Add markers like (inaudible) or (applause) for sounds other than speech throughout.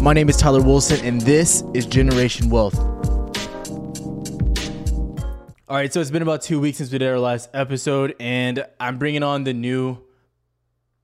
My name is Tyler Wilson, and this is Generation Wealth. All right, so it's been about two weeks since we did our last episode, and I'm bringing on the new,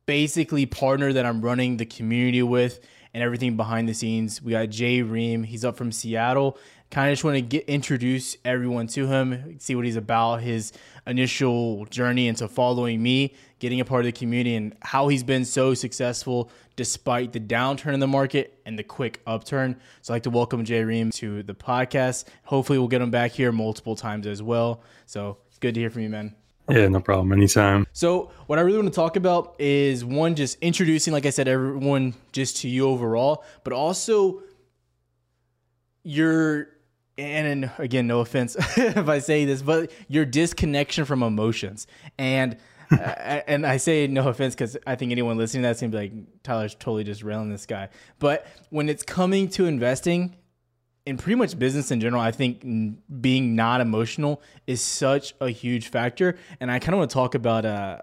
basically, partner that I'm running the community with and everything behind the scenes. We got Jay Ream. He's up from Seattle. Kind of just want to get introduce everyone to him, see what he's about, his initial journey into following me, getting a part of the community, and how he's been so successful despite the downturn in the market and the quick upturn. So I'd like to welcome Jay Ream to the podcast. Hopefully, we'll get him back here multiple times as well. So it's good to hear from you, man. Yeah, no problem. Anytime. So, what I really want to talk about is one, just introducing, like I said, everyone just to you overall, but also your, and again, no offense (laughs) if I say this, but your disconnection from emotions. And uh, and I say no offense because I think anyone listening to that's gonna be like Tyler's totally just railing this guy. But when it's coming to investing, in pretty much business in general, I think being not emotional is such a huge factor. And I kind of want to talk about uh,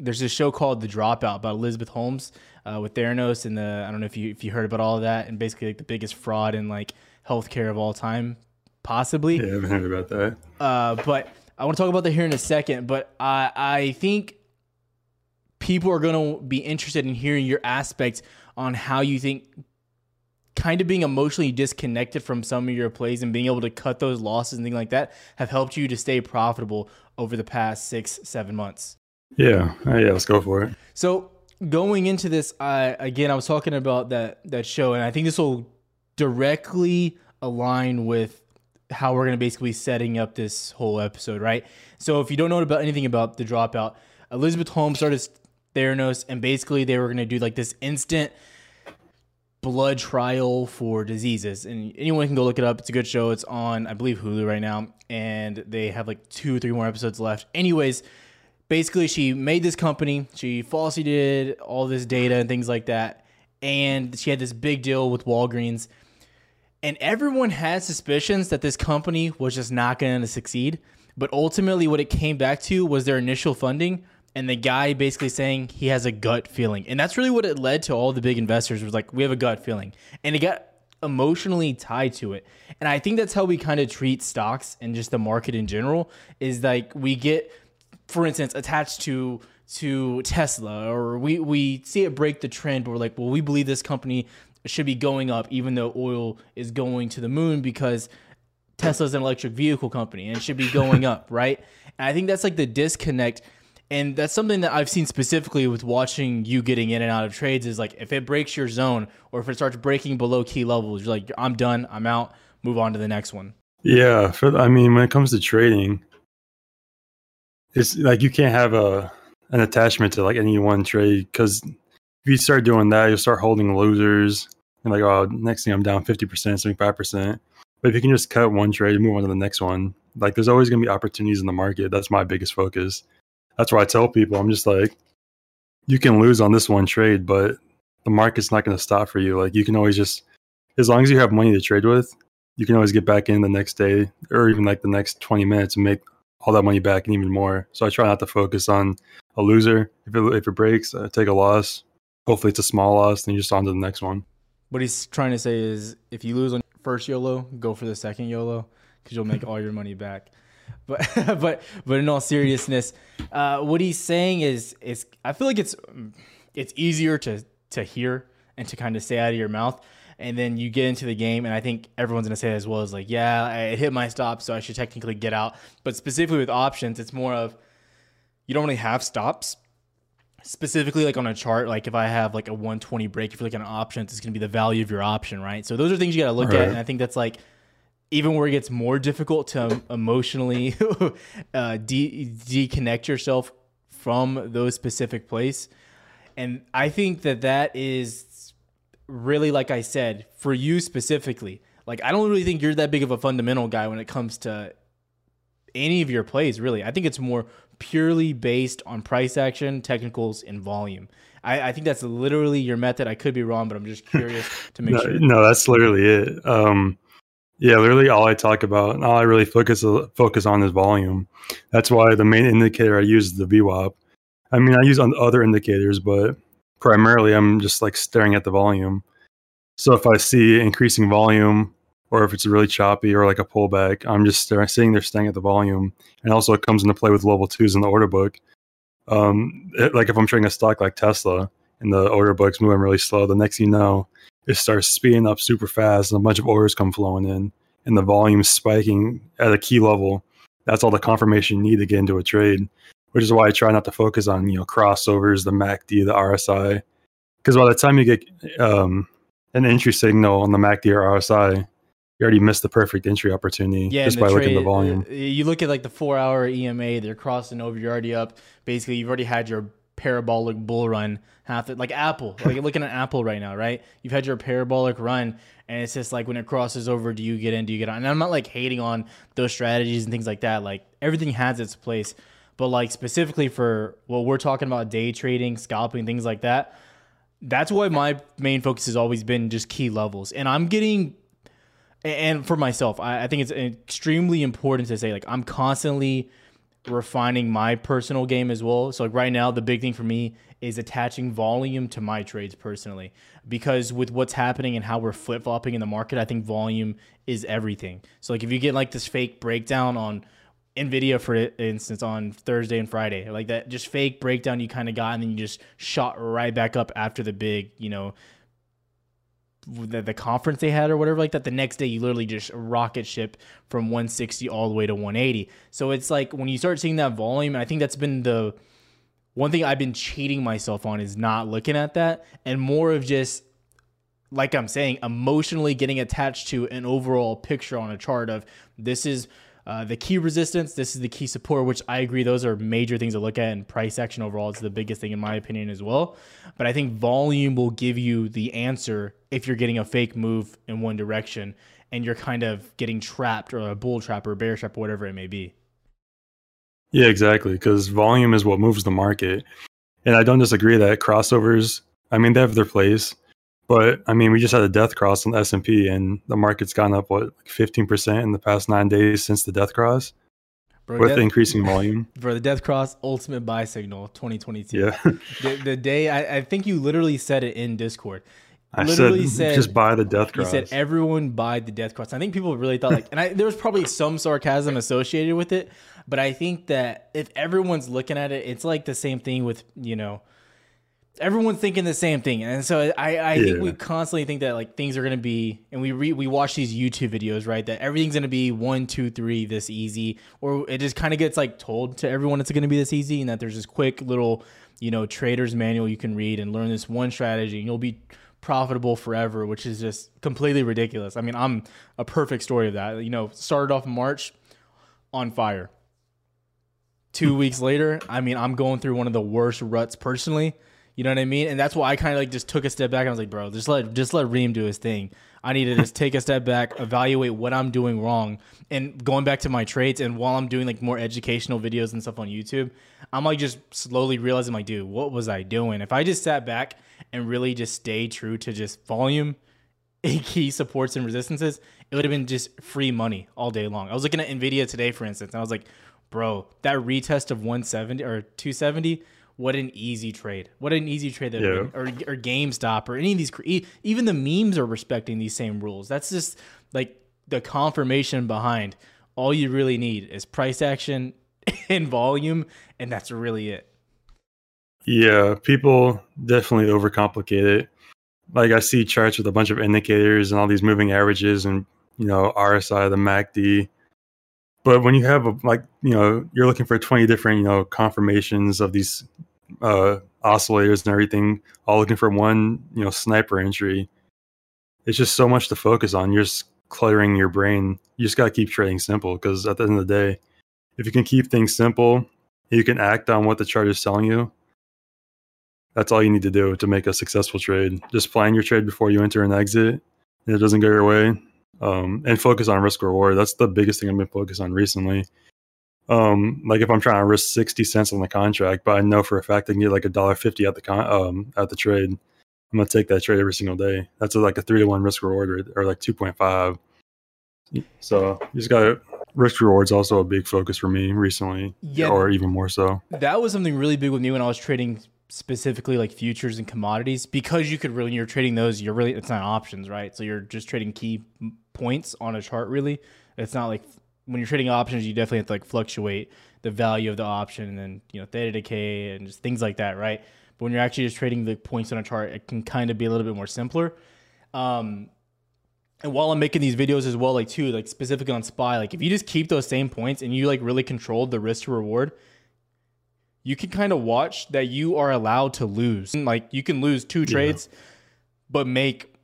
there's this show called The Dropout about Elizabeth Holmes uh, with Theranos and the I don't know if you if you heard about all of that and basically like the biggest fraud in like healthcare of all time, possibly. Yeah, I haven't heard about that. Uh, but I want to talk about that here in a second. But I I think people are going to be interested in hearing your aspects on how you think kind of being emotionally disconnected from some of your plays and being able to cut those losses and things like that have helped you to stay profitable over the past six, seven months? Yeah, uh, yeah, let's go for it. So going into this, I again, I was talking about that that show, and I think this will directly align with how we're going to basically setting up this whole episode, right? So if you don't know about anything about the dropout, Elizabeth Holmes started Theranos, and basically they were going to do like this instant blood trial for diseases. And anyone can go look it up. It's a good show. It's on, I believe, Hulu right now. And they have like two or three more episodes left. Anyways, basically, she made this company. She falsely did all this data and things like that. And she had this big deal with Walgreens. And everyone had suspicions that this company was just not going to succeed. But ultimately, what it came back to was their initial funding and the guy basically saying he has a gut feeling. And that's really what it led to all the big investors was like, we have a gut feeling. And it got emotionally tied to it. And I think that's how we kind of treat stocks and just the market in general is like we get for instance attached to to Tesla or we we see it break the trend but we're like, well, we believe this company should be going up even though oil is going to the moon because Tesla's an electric vehicle company and it should be going (laughs) up, right? And I think that's like the disconnect and that's something that I've seen specifically with watching you getting in and out of trades is like if it breaks your zone or if it starts breaking below key levels, you're like, I'm done, I'm out, move on to the next one. Yeah, for I mean, when it comes to trading, it's like you can't have a an attachment to like any one trade because if you start doing that, you'll start holding losers and like, oh, next thing I'm down fifty percent, seventy five percent. But if you can just cut one trade and move on to the next one, like there's always going to be opportunities in the market. That's my biggest focus that's why I tell people I'm just like, you can lose on this one trade, but the market's not going to stop for you. Like you can always just, as long as you have money to trade with, you can always get back in the next day or even like the next 20 minutes and make all that money back and even more. So I try not to focus on a loser. If it, if it breaks, take a loss. Hopefully it's a small loss, then you're just on to the next one. What he's trying to say is if you lose on first YOLO, go for the second YOLO because you'll make all your money back. (laughs) But (laughs) but but in all seriousness, uh, what he's saying is is I feel like it's it's easier to to hear and to kind of say out of your mouth. And then you get into the game, and I think everyone's gonna say as well as like, yeah, I hit my stop, so I should technically get out. But specifically with options, it's more of you don't really have stops. Specifically, like on a chart, like if I have like a 120 break, if you're like an option, it's gonna be the value of your option, right? So those are things you gotta look right. at, and I think that's like even where it gets more difficult to emotionally (laughs) uh, de- deconnect yourself from those specific plays. And I think that that is really, like I said, for you specifically. Like, I don't really think you're that big of a fundamental guy when it comes to any of your plays, really. I think it's more purely based on price action, technicals, and volume. I, I think that's literally your method. I could be wrong, but I'm just curious (laughs) to make no, sure. No, that's literally it. Um, yeah, literally all I talk about, all I really focus focus on is volume. That's why the main indicator I use is the VWAP. I mean, I use on other indicators, but primarily I'm just like staring at the volume. So if I see increasing volume or if it's really choppy or like a pullback, I'm just seeing they're staying at the volume. And also it comes into play with level twos in the order book. Um, it, like if I'm trading a stock like Tesla and the order book's moving really slow, the next you know, it starts speeding up super fast and a bunch of orders come flowing in and the volume spiking at a key level. That's all the confirmation you need to get into a trade, which is why I try not to focus on, you know, crossovers, the MACD, the RSI. Because by the time you get um, an entry signal on the MACD or RSI, you already missed the perfect entry opportunity yeah, just by trade, looking at the volume. Uh, you look at like the four hour EMA, they're crossing over, you're already up. Basically, you've already had your parabolic bull run half it like Apple. (laughs) Like looking at Apple right now, right? You've had your parabolic run and it's just like when it crosses over, do you get in, do you get on? And I'm not like hating on those strategies and things like that. Like everything has its place. But like specifically for what we're talking about day trading, scalping, things like that, that's why my main focus has always been just key levels. And I'm getting and for myself, I, I think it's extremely important to say like I'm constantly refining my personal game as well. So like right now, the big thing for me is attaching volume to my trades personally, because with what's happening and how we're flip flopping in the market, I think volume is everything. So like if you get like this fake breakdown on Nvidia, for instance, on Thursday and Friday, like that just fake breakdown you kind of got, and then you just shot right back up after the big, you know, the, the conference they had or whatever like that the next day you literally just rocket ship from 160 all the way to 180 so it's like when you start seeing that volume and i think that's been the one thing i've been cheating myself on is not looking at that and more of just like i'm saying emotionally getting attached to an overall picture on a chart of this is uh, the key resistance, this is the key support, which I agree, those are major things to look at. And price action overall is the biggest thing, in my opinion, as well. But I think volume will give you the answer if you're getting a fake move in one direction and you're kind of getting trapped or a bull trap or a bear trap or whatever it may be. Yeah, exactly. Because volume is what moves the market. And I don't disagree that crossovers, I mean, they have their place. But I mean, we just had a death cross on the S and P, and the market's gone up what like fifteen percent in the past nine days since the death cross, Bro, with death, increasing (laughs) volume. For the death cross, ultimate buy signal, twenty twenty two. Yeah, (laughs) the, the, day I, I, think you literally said it in Discord. I literally said, said, just buy the death cross. You said everyone buy the death cross. I think people really thought like, and I, there was probably some sarcasm associated with it, but I think that if everyone's looking at it, it's like the same thing with you know everyone's thinking the same thing, and so I, I yeah. think we constantly think that like things are gonna be, and we re, we watch these YouTube videos, right? That everything's gonna be one, two, three, this easy, or it just kind of gets like told to everyone it's gonna be this easy, and that there's this quick little, you know, trader's manual you can read and learn this one strategy, and you'll be profitable forever, which is just completely ridiculous. I mean, I'm a perfect story of that. You know, started off March on fire. Two weeks later, I mean, I'm going through one of the worst ruts personally you know what I mean? And that's why I kind of like just took a step back. I was like, bro, just let just let Ream do his thing. I need to just take a step back, evaluate what I'm doing wrong, and going back to my traits. And while I'm doing like more educational videos and stuff on YouTube, I'm like just slowly realizing, like, dude, what was I doing? If I just sat back and really just stayed true to just volume, key supports and resistances, it would have been just free money all day long. I was looking at Nvidia today, for instance, and I was like, bro, that retest of 170 or 270 what an easy trade. What an easy trade that yeah. or or GameStop or any of these even the memes are respecting these same rules. That's just like the confirmation behind all you really need is price action (laughs) and volume and that's really it. Yeah, people definitely overcomplicate it. Like I see charts with a bunch of indicators and all these moving averages and you know RSI, the MACD. But when you have a like you know you're looking for 20 different you know confirmations of these uh, oscillators and everything, all looking for one, you know, sniper entry. It's just so much to focus on. You're just cluttering your brain. You just got to keep trading simple because at the end of the day, if you can keep things simple, you can act on what the chart is telling you. That's all you need to do to make a successful trade. Just plan your trade before you enter and exit, and it doesn't go your way. Um, and focus on risk reward. That's the biggest thing I've been focused on recently um like if i'm trying to risk 60 cents on the contract but i know for a fact i can get like a dollar 50 at the con um at the trade i'm gonna take that trade every single day. That's a, like a three to one risk reward or, like 2.5 so you just got risk rewards also a big focus for me recently yeah. or even more so. That was something really big with me when i was trading specifically like futures and commodities. Because you could really you're trading those you're really it's not options right? So you're just trading key points on a chart really. It's not like when you're trading options you definitely have to like fluctuate the value of the option and then you know theta decay and just things like that right but when you're actually just trading the points on a chart it can kind of be a little bit more simpler um and while I'm making these videos as well, like too, like specifically on SPY, like if you just keep those same points and you like really control the risk to reward, you can kind of watch that you are allowed to lose. Like you can lose two trades, yeah. but make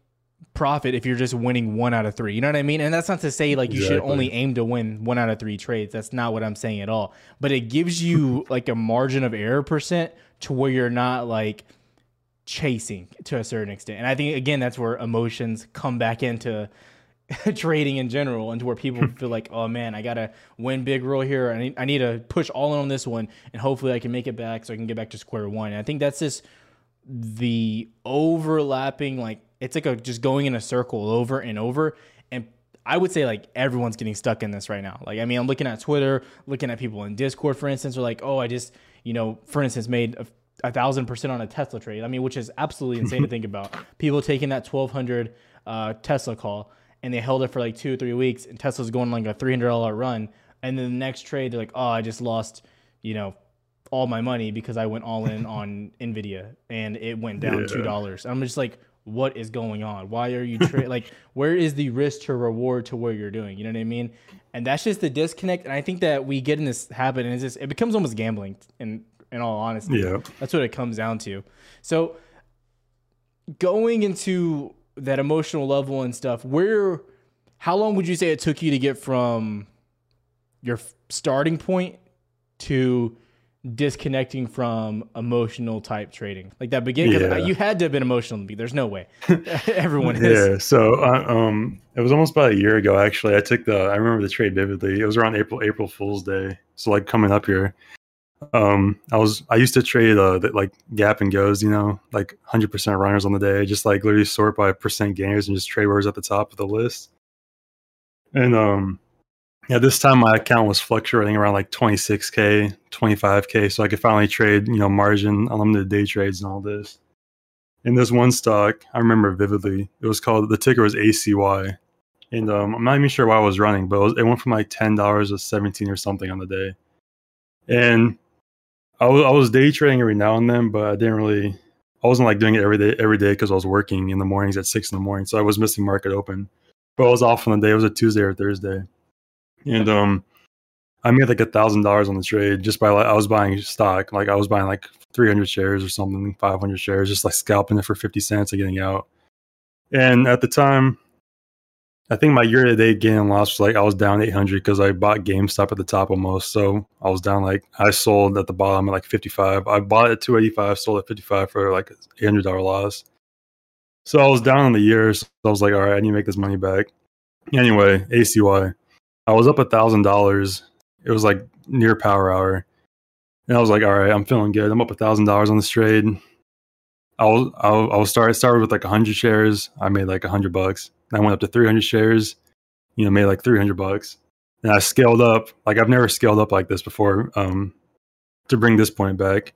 profit if you're just winning one out of three. You know what I mean? And that's not to say like you exactly. should only aim to win one out of three trades. That's not what I'm saying at all. But it gives you (laughs) like a margin of error percent to where you're not like chasing to a certain extent. And I think again that's where emotions come back into (laughs) trading in general and to where people (laughs) feel like, oh man, I gotta win big roll here. I need, I need to push all in on this one, and hopefully I can make it back so I can get back to square one. And I think that's just the overlapping, like it's like a just going in a circle over and over. And I would say like everyone's getting stuck in this right now. Like I mean, I'm looking at Twitter, looking at people in Discord, for instance, are like, oh, I just you know, for instance, made a, a thousand percent on a Tesla trade. I mean, which is absolutely insane to think about. (laughs) People taking that 1200 uh, Tesla call and they held it for like two or three weeks, and Tesla's going like a three hundred dollar run, and then the next trade they're like, oh, I just lost, you know, all my money because I went all in (laughs) on Nvidia and it went down two dollars. I'm just like, what is going on? Why are you tra- like, (laughs) where is the risk to reward to where you're doing? You know what I mean? And that's just the disconnect. And I think that we get in this habit, and it's just it becomes almost gambling. In in all honesty, yeah, that's what it comes down to. So going into that emotional level and stuff, where how long would you say it took you to get from your starting point to disconnecting from emotional type trading. Like that beginning yeah. you had to have been emotional to there's no way. (laughs) (laughs) Everyone is. Yeah so uh, um it was almost about a year ago actually. I took the i remember the trade vividly. It was around april april fool's day so like coming up here. Um i was i used to trade uh the, like gap and goes you know like 100% runners on the day just like literally sort by percent gainers and just trade where at the top of the list. And um yeah this time my account was fluctuating around like 26k 25k so i could finally trade you know margin unlimited day trades and all this in this one stock i remember vividly it was called the ticker was acy and um, i'm not even sure why i was running but it, was, it went from like $10 to 17 or something on the day and I was, I was day trading every now and then, but I didn't really. I wasn't like doing it every day every day because I was working in the mornings at six in the morning, so I was missing market open. But I was off on the day. It was a Tuesday or Thursday, and um, I made like a thousand dollars on the trade just by like I was buying stock. Like I was buying like three hundred shares or something, five hundred shares, just like scalping it for fifty cents and getting out. And at the time, I think my year to date gain and loss was like I was down 800 because I bought GameStop at the top almost. So I was down like I sold at the bottom at like 55. I bought it at 285, sold at 55 for like $800 loss. So I was down on the year. So I was like, all right, I need to make this money back. Anyway, ACY, I was up a thousand dollars. It was like near power hour, and I was like, all right, I'm feeling good. I'm up a thousand dollars on this trade. I was I was start I started with like hundred shares. I made like a hundred bucks. I went up to 300 shares, you know, made like 300 bucks. And I scaled up, like I've never scaled up like this before um, to bring this point back.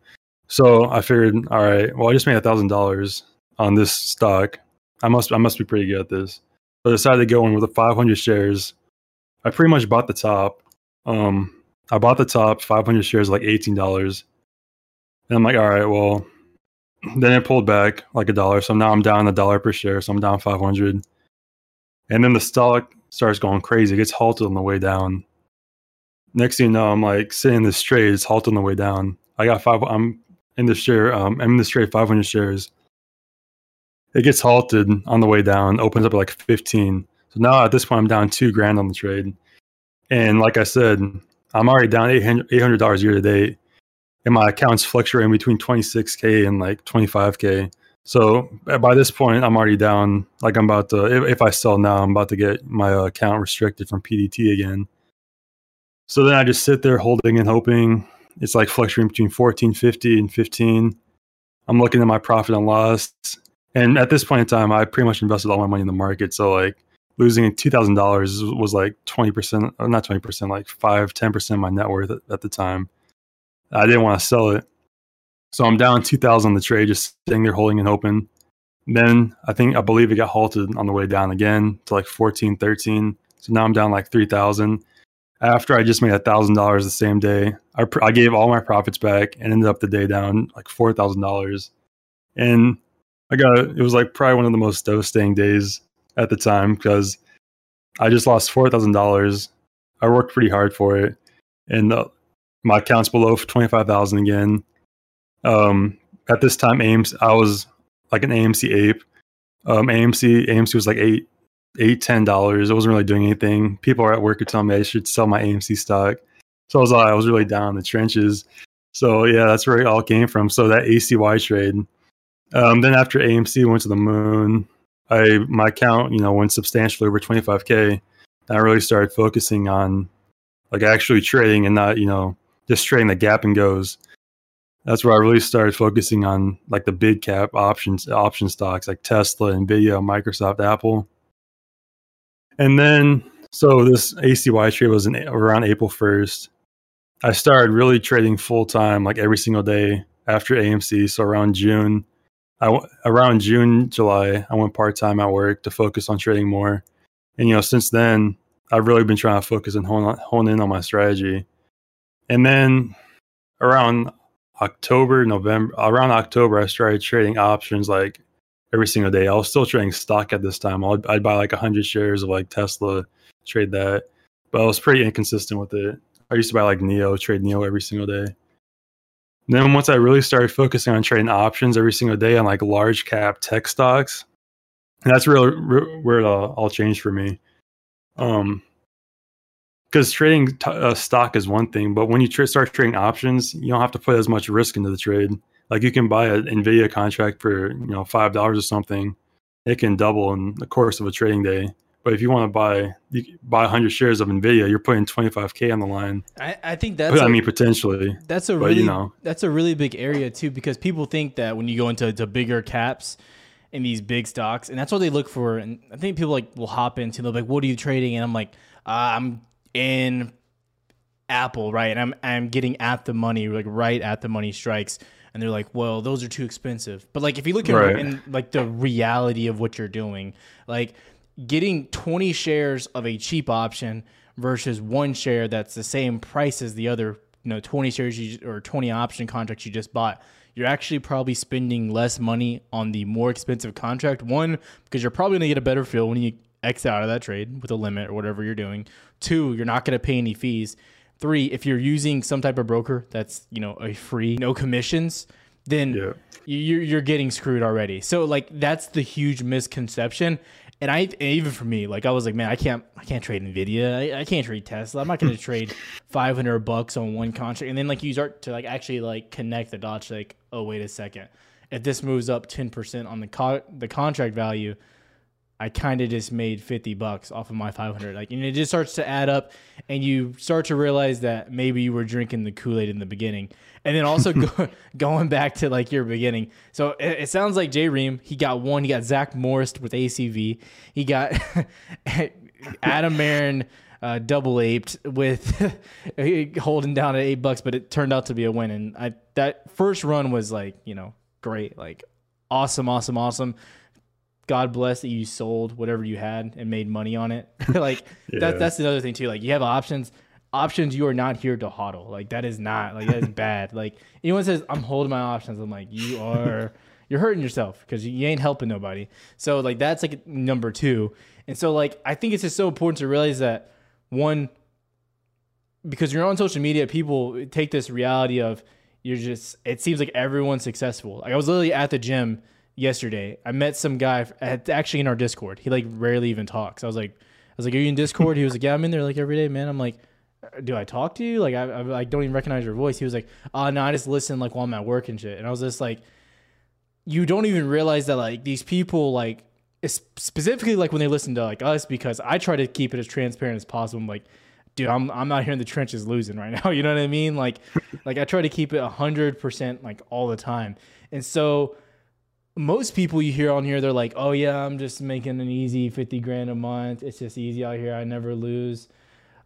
So I figured, all right, well, I just made a thousand dollars on this stock. I must, I must be pretty good at this. So I decided to go in with the 500 shares. I pretty much bought the top. Um, I bought the top 500 shares, like $18. And I'm like, all right, well, then it pulled back like a dollar. So now I'm down a dollar per share. So I'm down 500. And then the stock starts going crazy. It gets halted on the way down. Next thing you know, I'm like sitting in this trade. It's halted on the way down. I got five. I'm in this share. Um, I'm in this trade 500 shares. It gets halted on the way down. Opens up like 15. So now at this point, I'm down two grand on the trade. And like I said, I'm already down 800 dollars year to date, and my account's fluctuating between 26k and like 25k. So by this point, I'm already down. Like I'm about to, if, if I sell now, I'm about to get my uh, account restricted from PDT again. So then I just sit there holding and hoping. It's like fluctuating between 14, 50 and 15. I'm looking at my profit and loss. And at this point in time, I pretty much invested all my money in the market. So like losing $2,000 was like 20%, uh, not 20%, like 5, 10% of my net worth at, at the time. I didn't want to sell it. So I'm down 2,000 on the trade, just sitting there holding it open. Then I think, I believe it got halted on the way down again to like 14, 13. So now I'm down like 3,000. After I just made $1,000 the same day, I, pr- I gave all my profits back and ended up the day down like $4,000. And I got it was like probably one of the most devastating days at the time because I just lost $4,000. I worked pretty hard for it. And uh, my account's below 25,000 again. Um, at this time, AMC, I was like an AMC ape. Um, AMC, AMC was like eight, eight, ten dollars. It wasn't really doing anything. People are at work are telling me I should sell my AMC stock. So I was, like, I was really down in the trenches. So yeah, that's where it all came from. So that ACY trade. Um, then after AMC went to the moon, I my account, you know, went substantially over 25k. And I really started focusing on like actually trading and not, you know, just trading the gap and goes. That's where I really started focusing on like the big cap options option stocks like Tesla, Nvidia, Microsoft, Apple. And then so this ACY trade was in, around April 1st. I started really trading full time like every single day after AMC, so around June. I around June, July, I went part time at work to focus on trading more. And you know, since then, I've really been trying to focus and hone, hone in on my strategy. And then around October, November, around October, I started trading options like every single day. I was still trading stock at this time. I'd, I'd buy like 100 shares of like Tesla, trade that. But I was pretty inconsistent with it. I used to buy like NIO, trade NIO every single day. Then once I really started focusing on trading options every single day on like large cap tech stocks, that's really where it all, all changed for me. Um, because trading t- uh, stock is one thing, but when you tra- start trading options, you don't have to put as much risk into the trade. Like you can buy an Nvidia contract for you know five dollars or something, it can double in the course of a trading day. But if you want to buy you buy 100 shares of Nvidia, you're putting 25k on the line. I, I think that's. I a, mean, potentially. That's a but, really you know. that's a really big area too because people think that when you go into to bigger caps in these big stocks, and that's what they look for. And I think people like will hop into they're like, "What are you trading?" And I'm like, uh, "I'm in Apple, right? And I'm I'm getting at the money, like right at the money strikes." And they're like, "Well, those are too expensive." But like, if you look at right. in, like the reality of what you're doing, like getting 20 shares of a cheap option versus one share that's the same price as the other, you know, 20 shares you, or 20 option contracts you just bought, you're actually probably spending less money on the more expensive contract. One, because you're probably going to get a better feel when you X out of that trade with a limit or whatever you're doing. Two, you're not going to pay any fees. Three, if you're using some type of broker that's, you know, a free, no commissions, then yeah. you're, you're getting screwed already. So like that's the huge misconception and I even for me, like I was like, man, I can't, I can't trade Nvidia. I, I can't trade Tesla. I'm not going (laughs) to trade 500 bucks on one contract. And then like you start to like actually like connect the dots. Like, oh wait a second, if this moves up 10 percent on the co- the contract value, I kind of just made 50 bucks off of my 500. Like, and it just starts to add up, and you start to realize that maybe you were drinking the Kool Aid in the beginning. And then also (laughs) go, going back to like your beginning. So it, it, sounds like Jay Ream, he got one. He got Zach Morris with ACY. He got (laughs) Adam Marin uh, double aped with (laughs) holding down at eight bucks, but it turned out to be a win. And I, that first run was like, you know, great. Like, awesome, awesome, awesome. God bless that you sold whatever you had and made money on it. (laughs) (laughs) like yeah. that, that's another thing too. Like you have options. Options, you are not here to hodl. Like that is not like that is (laughs) bad. Like anyone says I'm holding my options, I'm like you are you're hurting yourself because you ain't helping nobody. So like that's like number two. And so like I think it's just so important to realize that one because you're on social media, people take this reality of you're just it seems like everyone's successful. Like I was literally at the gym yesterday. I met some guy actually in our Discord. He like rarely even talks. I was like, I was like, "Are you in Discord?" He was like, "Yeah, I'm in there like every day, man." I'm like, uh, "Do I talk to you? Like, I, I, I don't even recognize your voice." He was like, "Oh no, I just listen like while I'm at work and shit." And I was just like, "You don't even realize that like these people like." Specifically, like when they listen to like us, because I try to keep it as transparent as possible. I'm like, dude, I'm I'm out here in the trenches losing right (laughs) now. You know what I mean? Like, like I try to keep it hundred percent like all the time. And so most people you hear on here, they're like, "Oh yeah, I'm just making an easy fifty grand a month. It's just easy out here. I never lose."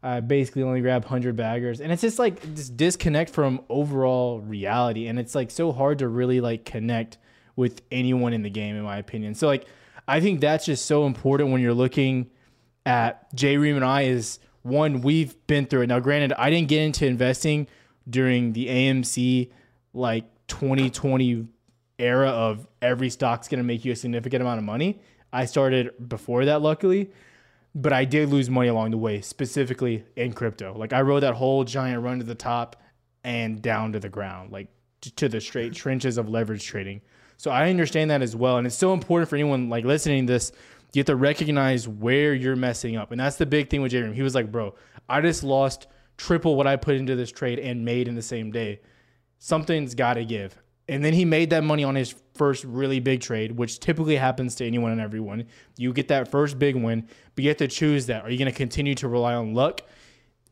I basically only grab 100 baggers. And it's just like this disconnect from overall reality. And it's like so hard to really like connect with anyone in the game, in my opinion. So, like, I think that's just so important when you're looking at J Ream and I is one, we've been through it. Now, granted, I didn't get into investing during the AMC like 2020 era of every stock's going to make you a significant amount of money. I started before that, luckily, but I did lose money along the way, specifically in crypto. Like I rode that whole giant run to the top and down to the ground, like to the straight trenches of leverage trading. So I understand that as well, and it's so important for anyone like listening to this. You have to recognize where you're messing up, and that's the big thing with J Ream. He was like, "Bro, I just lost triple what I put into this trade and made in the same day. Something's got to give." And then he made that money on his first really big trade, which typically happens to anyone and everyone. You get that first big win, but you have to choose that. Are you going to continue to rely on luck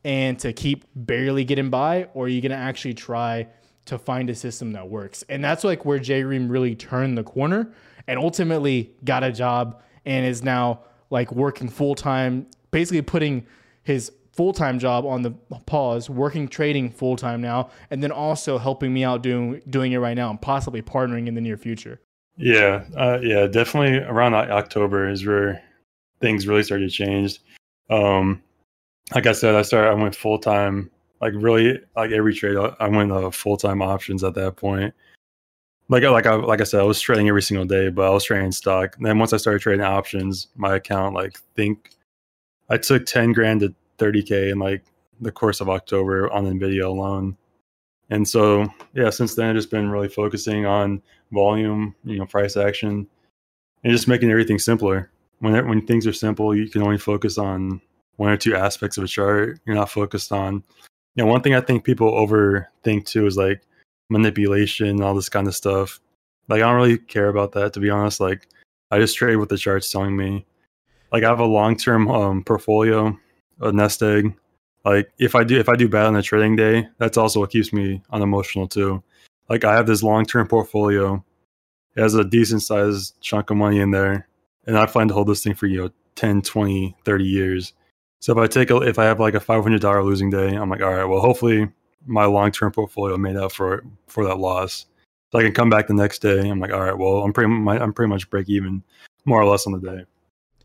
and to keep barely getting by, or are you going to actually try to find a system that works? And that's like where J Ream really turned the corner and ultimately got a job and is now like working full time, basically putting his full time job on the pause, working trading full time now, and then also helping me out doing doing it right now and possibly partnering in the near future. Yeah, uh, yeah, definitely around October is where things really started to change. Um, like I said, I started. I went full time. Like really, like every trade, I went uh, full time options at that point. Like like I like I said, I was trading every single day, but I was trading stock. And then once I started trading options, my account like think I took ten grand to 30k in like the course of October on Nvidia alone. And so, yeah, since then, I've just been really focusing on volume, you know, price action, and just making everything simpler. When when things are simple, you can only focus on one or two aspects of a chart. You're not focused on, you know, one thing I think people overthink too is like manipulation, all this kind of stuff. Like I don't really care about that to be honest. Like I just trade what the chart's telling me. Like I have a long term um, portfolio a nest egg. Like if I do if I do bad on a trading day, that's also what keeps me unemotional too. Like I have this long term portfolio. It has a decent sized chunk of money in there. And I plan to hold this thing for, you know, 10, 20, 30 years. So if I take a if I have like a five hundred dollar losing day, I'm like, all right, well hopefully my long term portfolio made up for for that loss. So I can come back the next day. I'm like, all right, well I'm pretty I'm pretty much break even more or less on the day.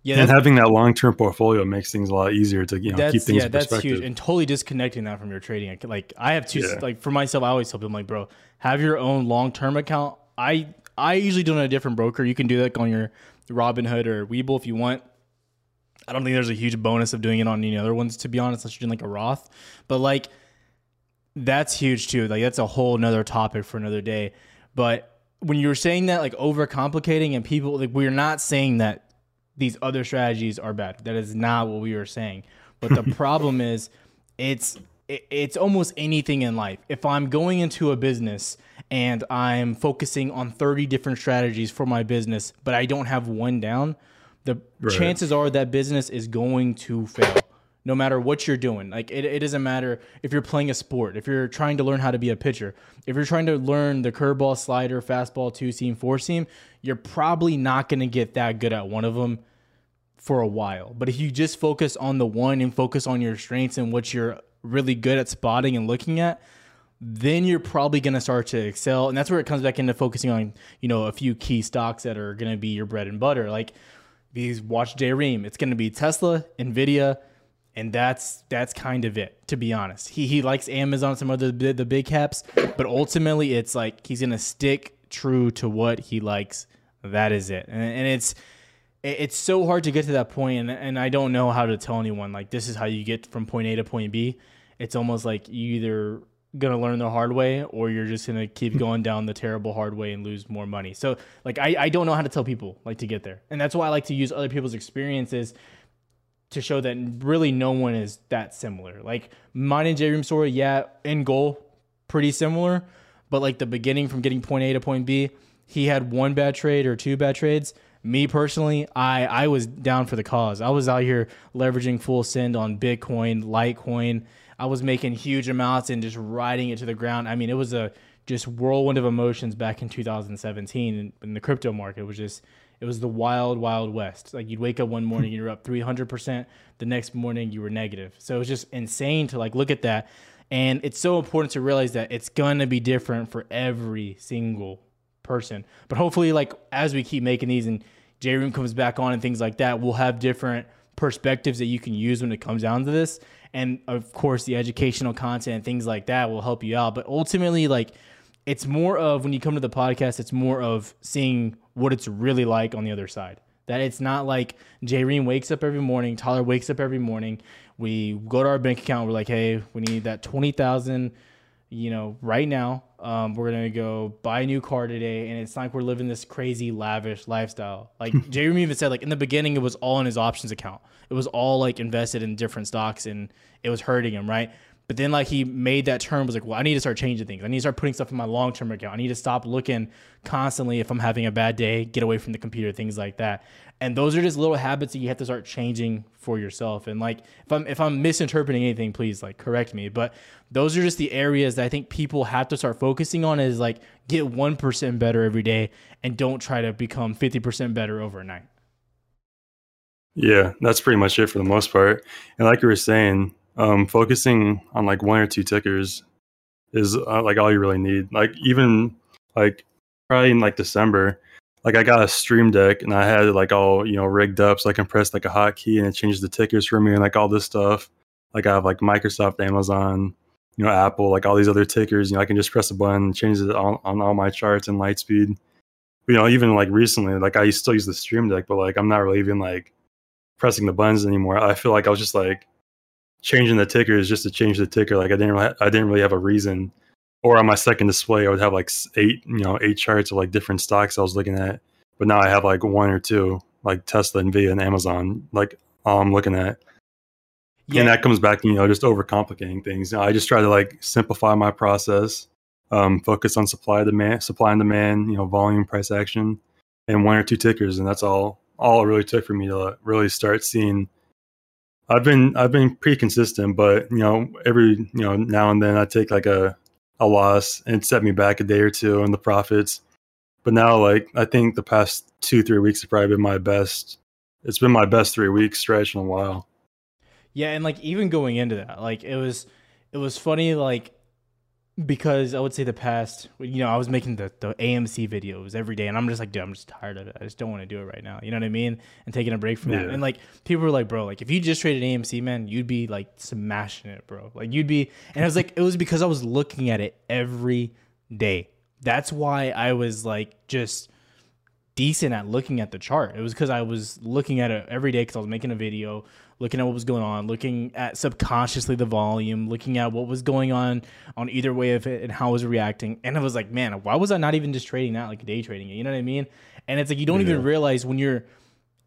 Yeah, and having that long term portfolio makes things a lot easier to you know keep things yeah, in perspective. that's huge. And totally disconnecting that from your trading. Like I have two. Yeah. Like for myself, I always tell people like, bro, have your own long term account. I I usually do it on a different broker. You can do that on your Robinhood or Webull if you want. I don't think there's a huge bonus of doing it on any other ones, to be honest, unless you're doing like a Roth. But like that's huge too. Like that's a whole nother topic for another day. But when you were saying that, like overcomplicating and people like we're not saying that these other strategies are bad. That is not what we were saying. But the (laughs) problem is, it's it's almost anything in life. If I'm going into a business and I'm focusing on 30 different strategies for my business, but I don't have one down, the right. chances are that business is going to fail. No matter what you're doing, like it, it doesn't matter if you're playing a sport, if you're trying to learn how to be a pitcher, if you're trying to learn the curveball, slider, fastball, two seam, four seam, you're probably not going to get that good at one of them for a while. But if you just focus on the one and focus on your strengths and what you're really good at spotting and looking at, then you're probably going to start to excel. And that's where it comes back into focusing on, you know, a few key stocks that are going to be your bread and butter. Like these watch J Ream, it's going to be Tesla, Nvidia, and that's that's kind of it to be honest. He he likes amazon some other the, the big caps but ultimately it's like he's gonna stick true to what he likes. That is it. And, and it's it's so hard to get to that point and, and i don't know how to tell anyone like this is how you get from point a to point b. It's almost like you either gonna learn the hard way or you're just gonna keep hmm. going down the terrible hard way and lose more money. So like I, I don't know how to tell people like to get there. And that's why i like to use other people's experiences to show that really no one is that similar like mine and j story yeah in goal pretty similar but like the beginning from getting point a to point b he had one bad trade or two bad trades me personally, I I was down for the cause. I was out here leveraging full send on Bitcoin, Litecoin. I was making huge amounts and just riding it to the ground. I mean, it was a just whirlwind of emotions back in 2017 in, in the crypto market. It was just it was the wild, wild west. Like you'd wake up one morning, you're up 300%. The next morning, you were negative. So it was just insane to like look at that. And it's so important to realize that it's going to be different for every single person. But hopefully, like as we keep making these and J Ream comes back on and things like that, we'll have different perspectives that you can use when it comes down to this. And of course, the educational content and things like that will help you out. But ultimately, like it's more of when you come to the podcast, it's more of seeing what it's really like on the other side. That it's not like J Ream wakes up every morning, Tyler wakes up every morning. We go to our bank account, we're like, hey, we need that twenty thousand, you know, right now. Um, we're gonna go buy a new car today, and it's like we're living this crazy lavish lifestyle. Like (laughs) J Ream even said, like in the beginning, it was all in his options account. It was all like invested in different stocks, and it was hurting him, right? But then like he made that turn was like, well, I need to start changing things. I need to start putting stuff in my long term account. I need to stop looking constantly if I'm having a bad day, get away from the computer, things like that. And those are just little habits that you have to start changing for yourself. And like if I'm if I'm misinterpreting anything, please like correct me. But those are just the areas that I think people have to start focusing on is like get one percent better every day and don't try to become fifty percent better overnight. Yeah, that's pretty much it for the most part. And like you were saying, um, focusing on like one or two tickers is uh, like all you really need. Like even like probably in like December, like I got a Stream Deck and I had it like all you know rigged up so I can press like a hotkey and it changes the tickers for me and like all this stuff. Like I have like Microsoft, Amazon, you know, Apple, like all these other tickers. You know, I can just press a button, and change it on, on all my charts and Lightspeed. You know, even like recently, like I still use the Stream Deck, but like I'm not really even like pressing the buttons anymore. I feel like I was just like changing the ticker is just to change the ticker. Like I didn't really, I didn't really have a reason. Or on my second display, I would have like eight, you know, eight charts of like different stocks I was looking at. But now I have like one or two, like Tesla, Nvidia, and Amazon. Like all I'm looking at. Yeah. And that comes back, to you know, just overcomplicating things. You know, I just try to like simplify my process, um, focus on supply demand, supply and demand, you know, volume, price action, and one or two tickers, and that's all. All it really took for me to really start seeing I've been I've been pretty consistent, but you know, every you know now and then I take like a a loss and set me back a day or two in the profits. But now, like I think the past two three weeks have probably been my best. It's been my best three weeks stretch in a while. Yeah, and like even going into that, like it was it was funny. Like because I would say the past, you know, I was making the, the AMC videos every day, and I'm just like, dude, I'm just tired of it. I just don't want to do it right now. You know what I mean? And taking a break from yeah. that. And like, people were like, bro, like, if you just traded AMC, man, you'd be like smashing it, bro. Like, you'd be, and I was like, it was because I was looking at it every day. That's why I was like, just decent at looking at the chart. It was because I was looking at it every day because I was making a video, looking at what was going on, looking at subconsciously the volume, looking at what was going on on either way of it and how I was reacting. And I was like, man, why was I not even just trading that, like day trading it? You know what I mean? And it's like you don't yeah. even realize when you're.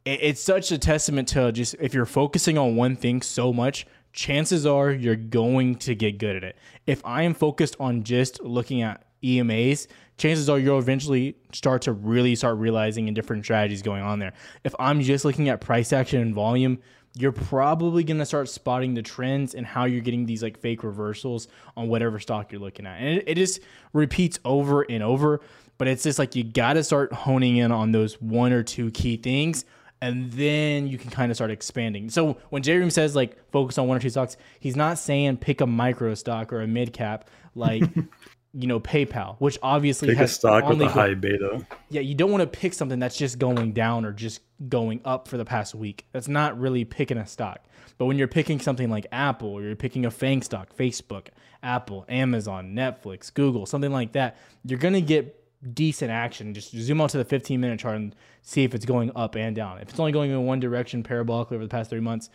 It's such a testament to just if you're focusing on one thing so much, chances are you're going to get good at it. If I am focused on just looking at EMAs, chances are you'll eventually start to really start realizing in different strategies going on there. If I'm just looking at price action and volume, you're probably going to start spotting the trends and how you're getting these like fake reversals on whatever stock you're looking at. And it, it just repeats over and over, but it's just like you got to start honing in on those one or two key things and then you can kind of start expanding. So when J says like focus on one or two stocks, he's not saying pick a micro stock or a mid cap like (laughs) you know PayPal, which obviously pick has a stock with a high beta. Yeah, you don't want to pick something that's just going down or just going up for the past week. That's not really picking a stock. But when you're picking something like Apple, or you're picking a FANG stock, Facebook, Apple, Amazon, Netflix, Google, something like that, you're gonna get decent action. Just zoom out to the 15 minute chart and see if it's going up and down. If it's only going in one direction parabolically over the past three months,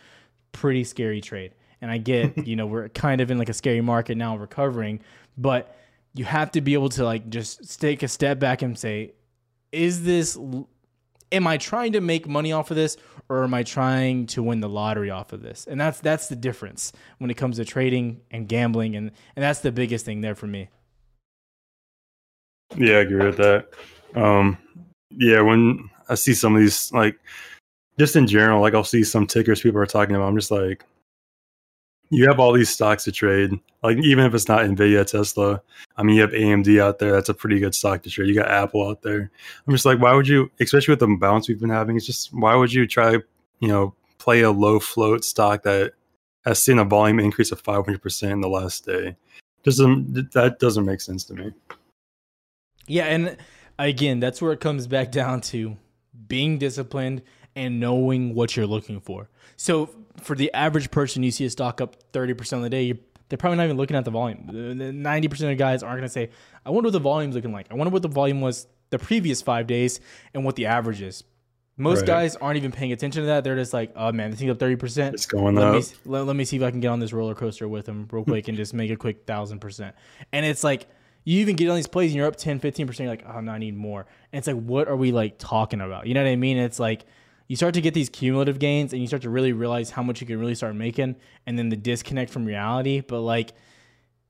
pretty scary trade. And I get, (laughs) you know, we're kind of in like a scary market now recovering, but you have to be able to like just take a step back and say, is this am I trying to make money off of this or am I trying to win the lottery off of this? And that's that's the difference when it comes to trading and gambling and and that's the biggest thing there for me. Yeah, I agree with that. Um yeah, when I see some of these like just in general, like I'll see some tickers people are talking about, I'm just like you have all these stocks to trade. Like even if it's not Nvidia, Tesla. I mean, you have AMD out there. That's a pretty good stock to trade. You got Apple out there. I'm just like, why would you, especially with the bounce we've been having? It's just why would you try, you know, play a low float stock that has seen a volume increase of 500 percent in the last day? Doesn't that doesn't make sense to me? Yeah, and again, that's where it comes back down to being disciplined and knowing what you're looking for. So for the average person, you see a stock up 30% of the day, they're probably not even looking at the volume. 90% of guys aren't going to say, I wonder what the volume's looking like. I wonder what the volume was the previous five days and what the average is. Most right. guys aren't even paying attention to that. They're just like, oh man, this thing's up 30%. It's going let up. Me, let, let me see if I can get on this roller coaster with them real quick and just make a quick thousand percent. And it's like, you even get on these plays and you're up 10, 15%. You're like, oh, no, I need more. And it's like, what are we like talking about? You know what I mean? It's like, you start to get these cumulative gains and you start to really realize how much you can really start making and then the disconnect from reality. But like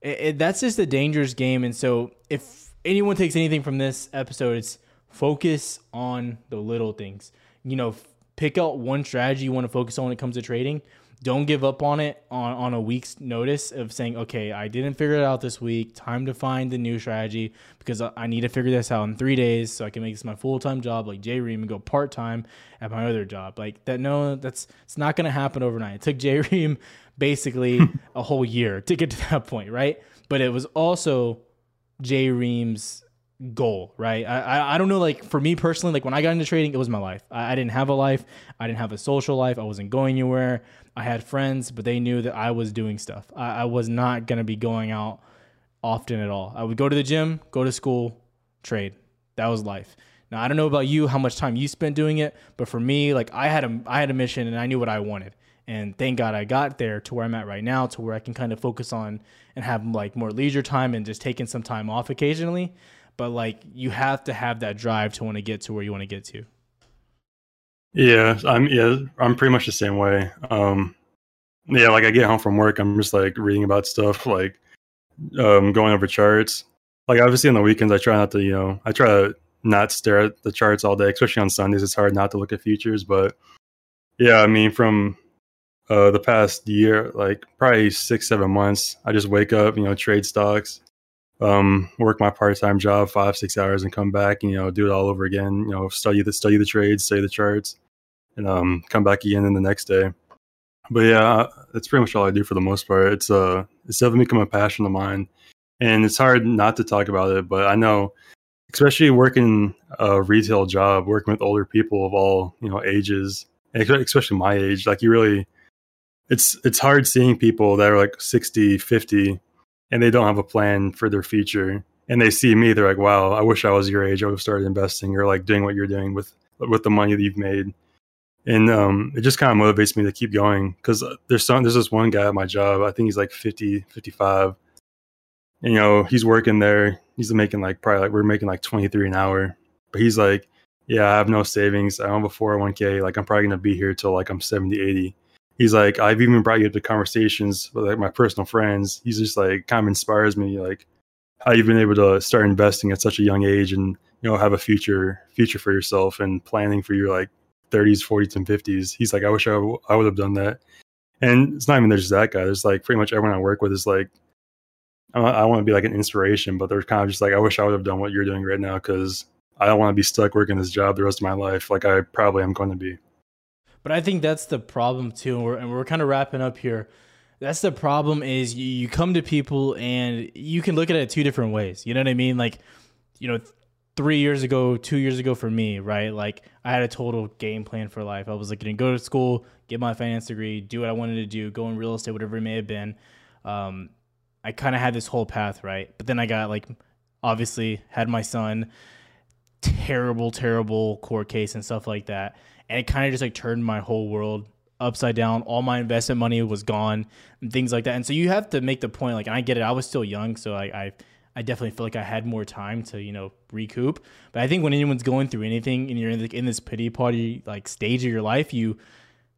it, it, that's just a dangerous game. And so if anyone takes anything from this episode it's focus on the little things. You know pick out one strategy you want to focus on when it comes to trading don't give up on it on, on a week's notice of saying, okay, I didn't figure it out this week. Time to find the new strategy because I need to figure this out in three days so I can make this my full time job like J Ream and go part time at my other job. Like that, no, that's it's not going to happen overnight. It took J (laughs) Ream basically a whole year to get to that point, right? But it was also J Ream's goal, right? I, I, I don't know. Like for me personally, like when I got into trading, it was my life. I, I didn't have a life. I didn't have a social life. I wasn't going anywhere. I had friends, but they knew that I was doing stuff. I, I was not going to be going out often at all. I would go to the gym, go to school, trade. That was life. Now I don't know about you, how much time you spent doing it, but for me, like I had a I had a mission and I knew what I wanted. And thank God I got there to where I'm at right now, to where I can kind of focus on and have like more leisure time and just taking some time off occasionally. But like you have to have that drive to want to get to where you want to get to. Yeah, I'm yeah, I'm pretty much the same way. Um yeah, like I get home from work, I'm just like reading about stuff, (laughs) like um going over charts. Like obviously on the weekends I try not to, you know, I try to not stare at the charts all day, especially on Sundays. It's hard not to look at futures, but yeah, I mean from uh the past year, like probably six, seven months, I just wake up, you know, trade stocks, um, work my part-time job five, six hours and come back and, you know, do it all over again, you know, study the study the trades, study the charts and um, come back again in the next day. But yeah, that's pretty much all I do for the most part. It's uh, it's definitely become a passion of mine, and it's hard not to talk about it. But I know, especially working a retail job, working with older people of all you know ages, especially my age, like you really, it's it's hard seeing people that are like 60, 50, and they don't have a plan for their future. And they see me, they're like, "Wow, I wish I was your age. I would have started investing or like doing what you're doing with with the money that you've made." And um, it just kind of motivates me to keep going because uh, there's some there's this one guy at my job i think he's like 50 55 and you know he's working there he's making like probably like we're making like 23 an hour. But he's like yeah i have no savings i don't have a 401k like i'm probably to be here till like i'm 70 80 he's like i've even brought you to conversations with like my personal friends. He's just like kind of inspires me like how you've been able to start investing at such a young age and you know have a future future for yourself and planning for your like 30s, 40s, and 50s. He's like, I wish I, w- I would have done that. And it's not even there's that guy. There's like pretty much everyone I work with is like, I, want to be like an inspiration, but they're kind of just like, I wish I would have done what you're doing right now because I don't want to be stuck working this job the rest of my life like I probably am going to be. But I think that's the problem too, and we're, and we're kind of wrapping up here. That's the problem is you, you come to people and you can look at it two different ways. You know what I mean? Like, you know, three years ago, two years ago for me, right? Like I had a total game plan for life. I was like going to go to school, get my finance degree, do what I wanted to do, go in real estate, whatever it may have been. Um, I kind of had this whole path, right? But then I got like, obviously, had my son, terrible, terrible court case and stuff like that. And it kind of just like turned my whole world upside down. All my investment money was gone and things like that. And so you have to make the point, like, I get it. I was still young, so I, I I definitely feel like I had more time to you know recoup. But I think when anyone's going through anything and you're in, the, in this pity party like stage of your life, you,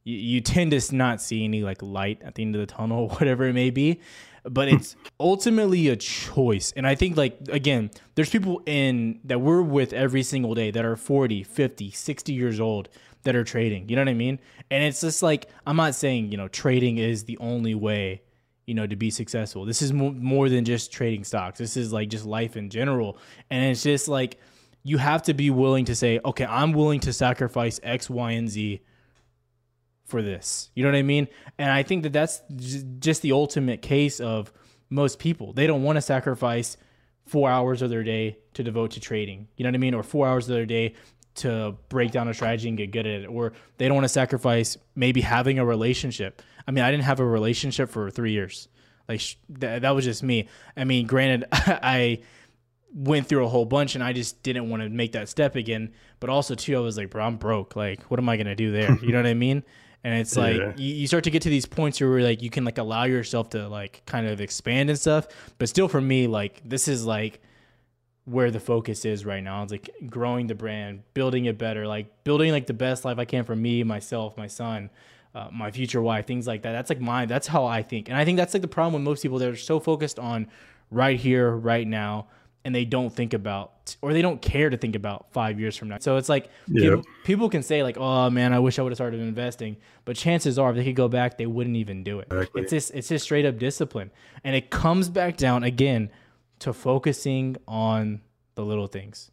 you you tend to not see any like light at the end of the tunnel, (laughs) whatever it may be. But it's ultimately a choice. And I think like again, there's people in that we're with every single day that are 40, 50, 60 years old that are trading. You know what I mean? And it's just like I'm not saying, you know, trading is the only way you know, to be successful. This is mo- more than just trading stocks. This is like just life in general. And it's just like you have to be willing to say, okay, I'm willing to sacrifice X, Y, and Z for this. You know what I mean? And I think that that's just the ultimate case of most people. They don't want to sacrifice four hours of their day to devote to trading. You know what I mean? Or four hours of their day to break down a strategy and get good at it. Or they don't want to sacrifice maybe having a relationship. I mean, I didn't have a relationship for three years. Like th- that was just me. I mean, granted, (laughs) I went through a whole bunch and I just didn't want to make that step again. But also too, I was like, bro, I'm broke. Like, what am I gonna do there? You know what I mean? And it's (laughs) like Yeah. you, you start to get to these points where like you can like allow yourself to like kind of expand and stuff. But still, for me, like this is like where the focus is right now. It's like growing the brand, building it better, like building like the best life I can for me, myself, my son, uh, my future wife, things like that. That's like my that's how I think, and I think that's like the problem with most people. They're so focused on right here, right now, and they don't think about or they don't care to think about five years from now. So it's like people, people can say like, "Oh man, I wish I would have started investing," but chances are, if they could go back, they wouldn't even do it. Exactly. It's just it's just straight up discipline, and it comes back down again to focusing on the little things.